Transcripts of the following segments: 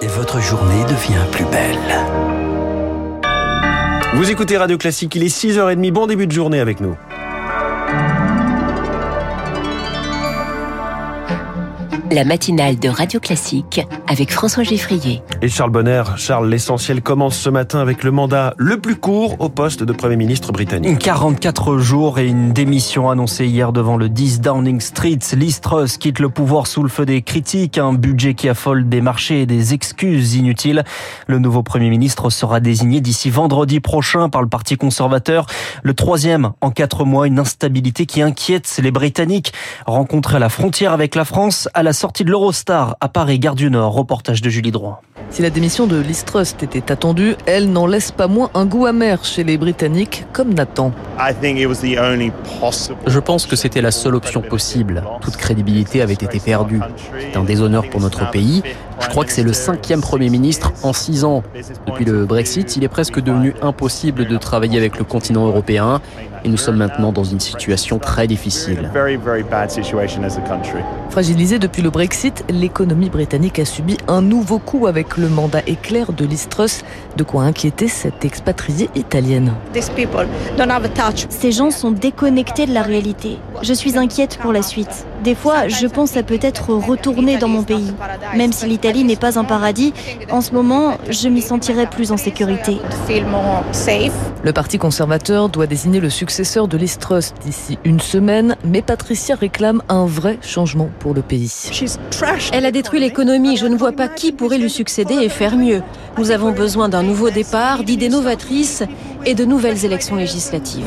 et votre journée devient plus belle. Vous écoutez Radio Classique, il est 6h30, bon début de journée avec nous. La matinale de Radio Classique avec François Geffrier. Et Charles Bonner, Charles, l'essentiel commence ce matin avec le mandat le plus court au poste de Premier ministre britannique. 44 jours et une démission annoncée hier devant le 10 Downing Street. Liz Truss quitte le pouvoir sous le feu des critiques, un budget qui affole des marchés et des excuses inutiles. Le nouveau Premier ministre sera désigné d'ici vendredi prochain par le Parti conservateur. Le troisième en quatre mois, une instabilité qui inquiète les Britanniques. Rencontrés à la frontière avec la France, à la sortie de l'Eurostar à Paris, Gare du Nord. Reportage de Julie Droit. Si la démission de Liz Truss était attendue, elle n'en laisse pas moins un goût amer chez les Britanniques, comme Nathan. Je pense que c'était la seule option possible. Toute crédibilité avait été perdue. C'est un déshonneur pour notre pays. Je crois que c'est le cinquième Premier ministre en six ans. Depuis le Brexit, il est presque devenu impossible de travailler avec le continent européen et nous sommes maintenant dans une situation très difficile. Fragilisée depuis le Brexit, l'économie britannique a subi un nouveau coup avec le mandat éclair de Liz Truss. De quoi inquiéter cette expatriée italienne. Ces gens sont déconnectés de la réalité. Je suis inquiète pour la suite. Des fois, je pense à peut-être retourner dans mon pays. Même si l'Italie n'est pas un paradis, en ce moment, je m'y sentirais plus en sécurité. Le Parti conservateur doit désigner le successeur de Liz Truss d'ici une semaine, mais Patricia réclame un vrai changement pour le pays. Elle a détruit l'économie, je ne vois pas qui pourrait lui succéder et faire mieux. Nous avons besoin d'un nouveau départ, d'idées novatrices et de nouvelles élections législatives.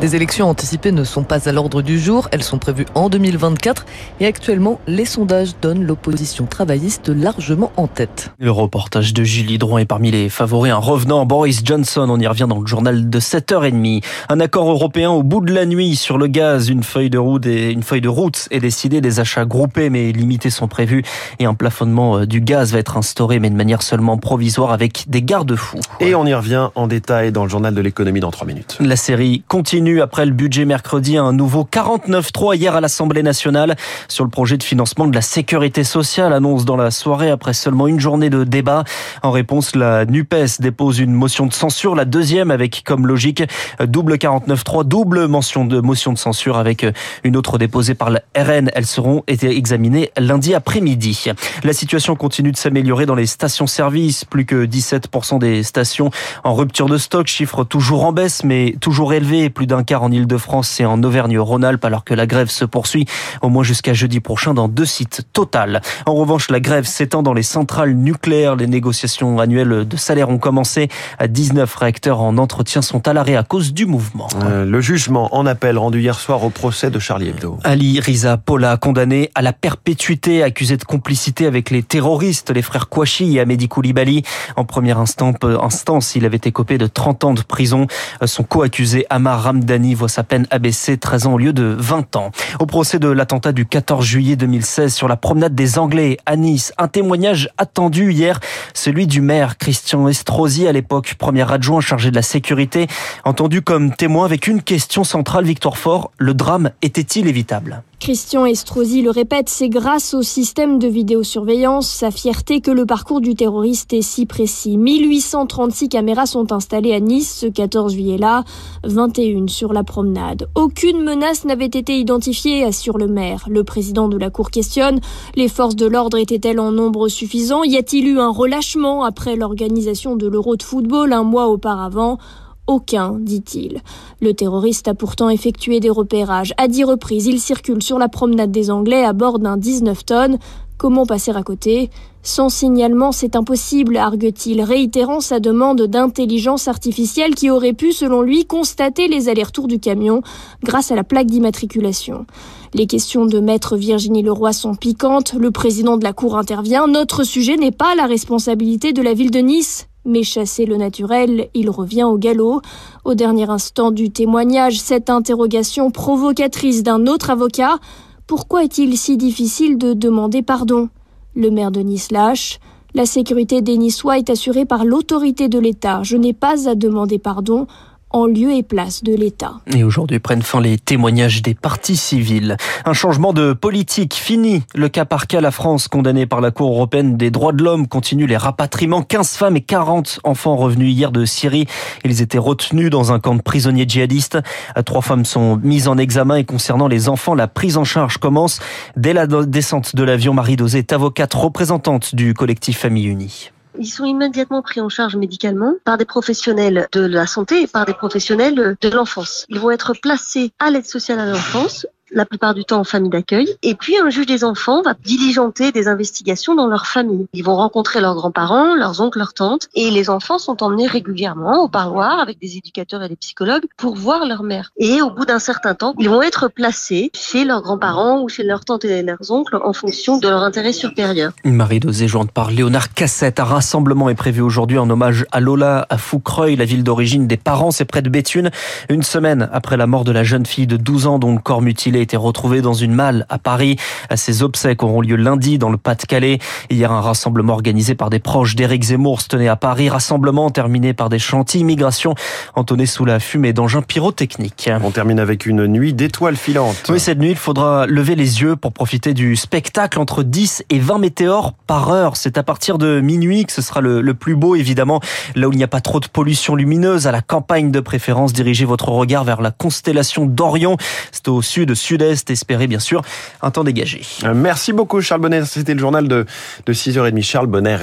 Des élections anticipées ne sont pas à l'ordre du jour, elles sont prévues en 2024 et actuellement les sondages donnent l'opposition travailliste largement en tête. Le reportage de Julie Drouin est parmi les favoris. Un revenant, Boris Johnson, on y revient dans le journal de 7h30. Un accord européen au bout de la nuit sur le gaz, une feuille de route et une feuille de route est décidée, des achats groupés mais limités sont prévus et un plafonnement euh, du gaz va être instauré mais de manière seulement provisoire avec des garde-fous. Et on y revient en détail dans le journal de l'économie dans 3 minutes. La série continue après le budget mercredi, un nouveau 49-3 hier à l'Assemblée nationale sur le projet de financement de la sécurité sociale, annonce dans la soirée après seulement une journée de débat. En réponse, la NUPES dépose une motion de censure, la deuxième avec comme logique double 49-3, double mention de motion de censure avec une autre déposée par la RN. Elles seront examinées lundi après-midi. La situation continue de s'améliorer dans les stations-service, plus que 17% des stations en rupture de stock, chiffre toujours en baisse mais toujours élevé, plus d'un quart en Ile-de-France et en Auvergne-Rhône-Alpes alors que la grève se poursuit au moins jusqu'à jeudi prochain dans deux sites total. En revanche, la grève s'étend dans les centrales nucléaires. Les négociations annuelles de salaire ont commencé. 19 réacteurs en entretien sont à l'arrêt à cause du mouvement. Euh, le jugement en appel rendu hier soir au procès de Charlie Hebdo. Ali Riza Paula, condamné à la perpétuité, accusé de complicité avec les terroristes, les frères Kouachi et Amédi Koulibaly. En première instance, il avait écopé de 30 ans de prison. Son co-accusé Amar Ramdani voit sa peine abaissée 13 ans au lieu de 20 ans. Au procès de l'attentat du 14 juillet 2016 sur la promenade des Anglais à Nice, un témoignage attendu hier, celui du maire Christian Estrosi à l'époque premier adjoint chargé de la sécurité, entendu comme témoin avec une question centrale Victor Fort, le drame était-il évitable? Christian Estrosi le répète, c'est grâce au système de vidéosurveillance, sa fierté que le parcours du terroriste est si précis. 1836 caméras sont installées à Nice ce 14 juillet-là, 21 sur la promenade. Aucune menace n'avait été identifiée, assure le maire. Le président de la cour questionne, les forces de l'ordre étaient-elles en nombre suffisant? Y a-t-il eu un relâchement après l'organisation de l'Euro de football un mois auparavant? Aucun, dit-il. Le terroriste a pourtant effectué des repérages. À dix reprises, il circule sur la promenade des Anglais à bord d'un 19 tonnes. Comment passer à côté? Sans signalement, c'est impossible, argue-t-il, réitérant sa demande d'intelligence artificielle qui aurait pu, selon lui, constater les allers-retours du camion grâce à la plaque d'immatriculation. Les questions de maître Virginie Leroy sont piquantes. Le président de la Cour intervient. Notre sujet n'est pas la responsabilité de la ville de Nice, mais chasser le naturel, il revient au galop. Au dernier instant du témoignage, cette interrogation provocatrice d'un autre avocat. Pourquoi est-il si difficile de demander pardon? Le maire de Nice lâche. La sécurité des Niçois est assurée par l'autorité de l'État. Je n'ai pas à demander pardon. En lieu et place de l'État. Et aujourd'hui prennent fin les témoignages des partis civils. Un changement de politique fini. Le cas par cas, la France, condamnée par la Cour européenne des droits de l'homme, continue les rapatriements. 15 femmes et 40 enfants revenus hier de Syrie. Ils étaient retenus dans un camp de prisonniers djihadistes. Trois femmes sont mises en examen et concernant les enfants, la prise en charge commence. Dès la descente de l'avion, Marie Dosé est avocate représentante du collectif Famille Unie. Ils sont immédiatement pris en charge médicalement par des professionnels de la santé et par des professionnels de l'enfance. Ils vont être placés à l'aide sociale à l'enfance la plupart du temps en famille d'accueil. Et puis un juge des enfants va diligenter des investigations dans leur famille. Ils vont rencontrer leurs grands-parents, leurs oncles, leurs tantes, et les enfants sont emmenés régulièrement au parloir avec des éducateurs et des psychologues pour voir leur mère. Et au bout d'un certain temps, ils vont être placés chez leurs grands-parents ou chez leurs tantes et leurs oncles en fonction de leur intérêt supérieur. Marie Dosé, jointe par Léonard Cassette. Un rassemblement est prévu aujourd'hui en hommage à Lola à Foucreuil, la ville d'origine des parents. C'est près de Béthune. Une semaine après la mort de la jeune fille de 12 ans dont le corps mutilé été retrouvé dans une malle à Paris. Ces obsèques auront lieu lundi dans le Pas-de-Calais. Hier, un rassemblement organisé par des proches d'Éric Zemmour se tenait à Paris. Rassemblement terminé par des chantiers immigration entonnés sous la fumée d'engins pyrotechniques. On termine avec une nuit d'étoiles filantes. Oui, cette nuit, il faudra lever les yeux pour profiter du spectacle entre 10 et 20 météores par heure. C'est à partir de minuit que ce sera le, le plus beau, évidemment, là où il n'y a pas trop de pollution lumineuse, à la campagne de préférence. Dirigez votre regard vers la constellation d'Orion. C'est au sud-sud est espérer bien sûr un temps dégagé. Merci beaucoup Charles Bonner, c'était le journal de, de 6h30. Charles Bonner,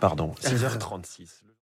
pardon, 6h36.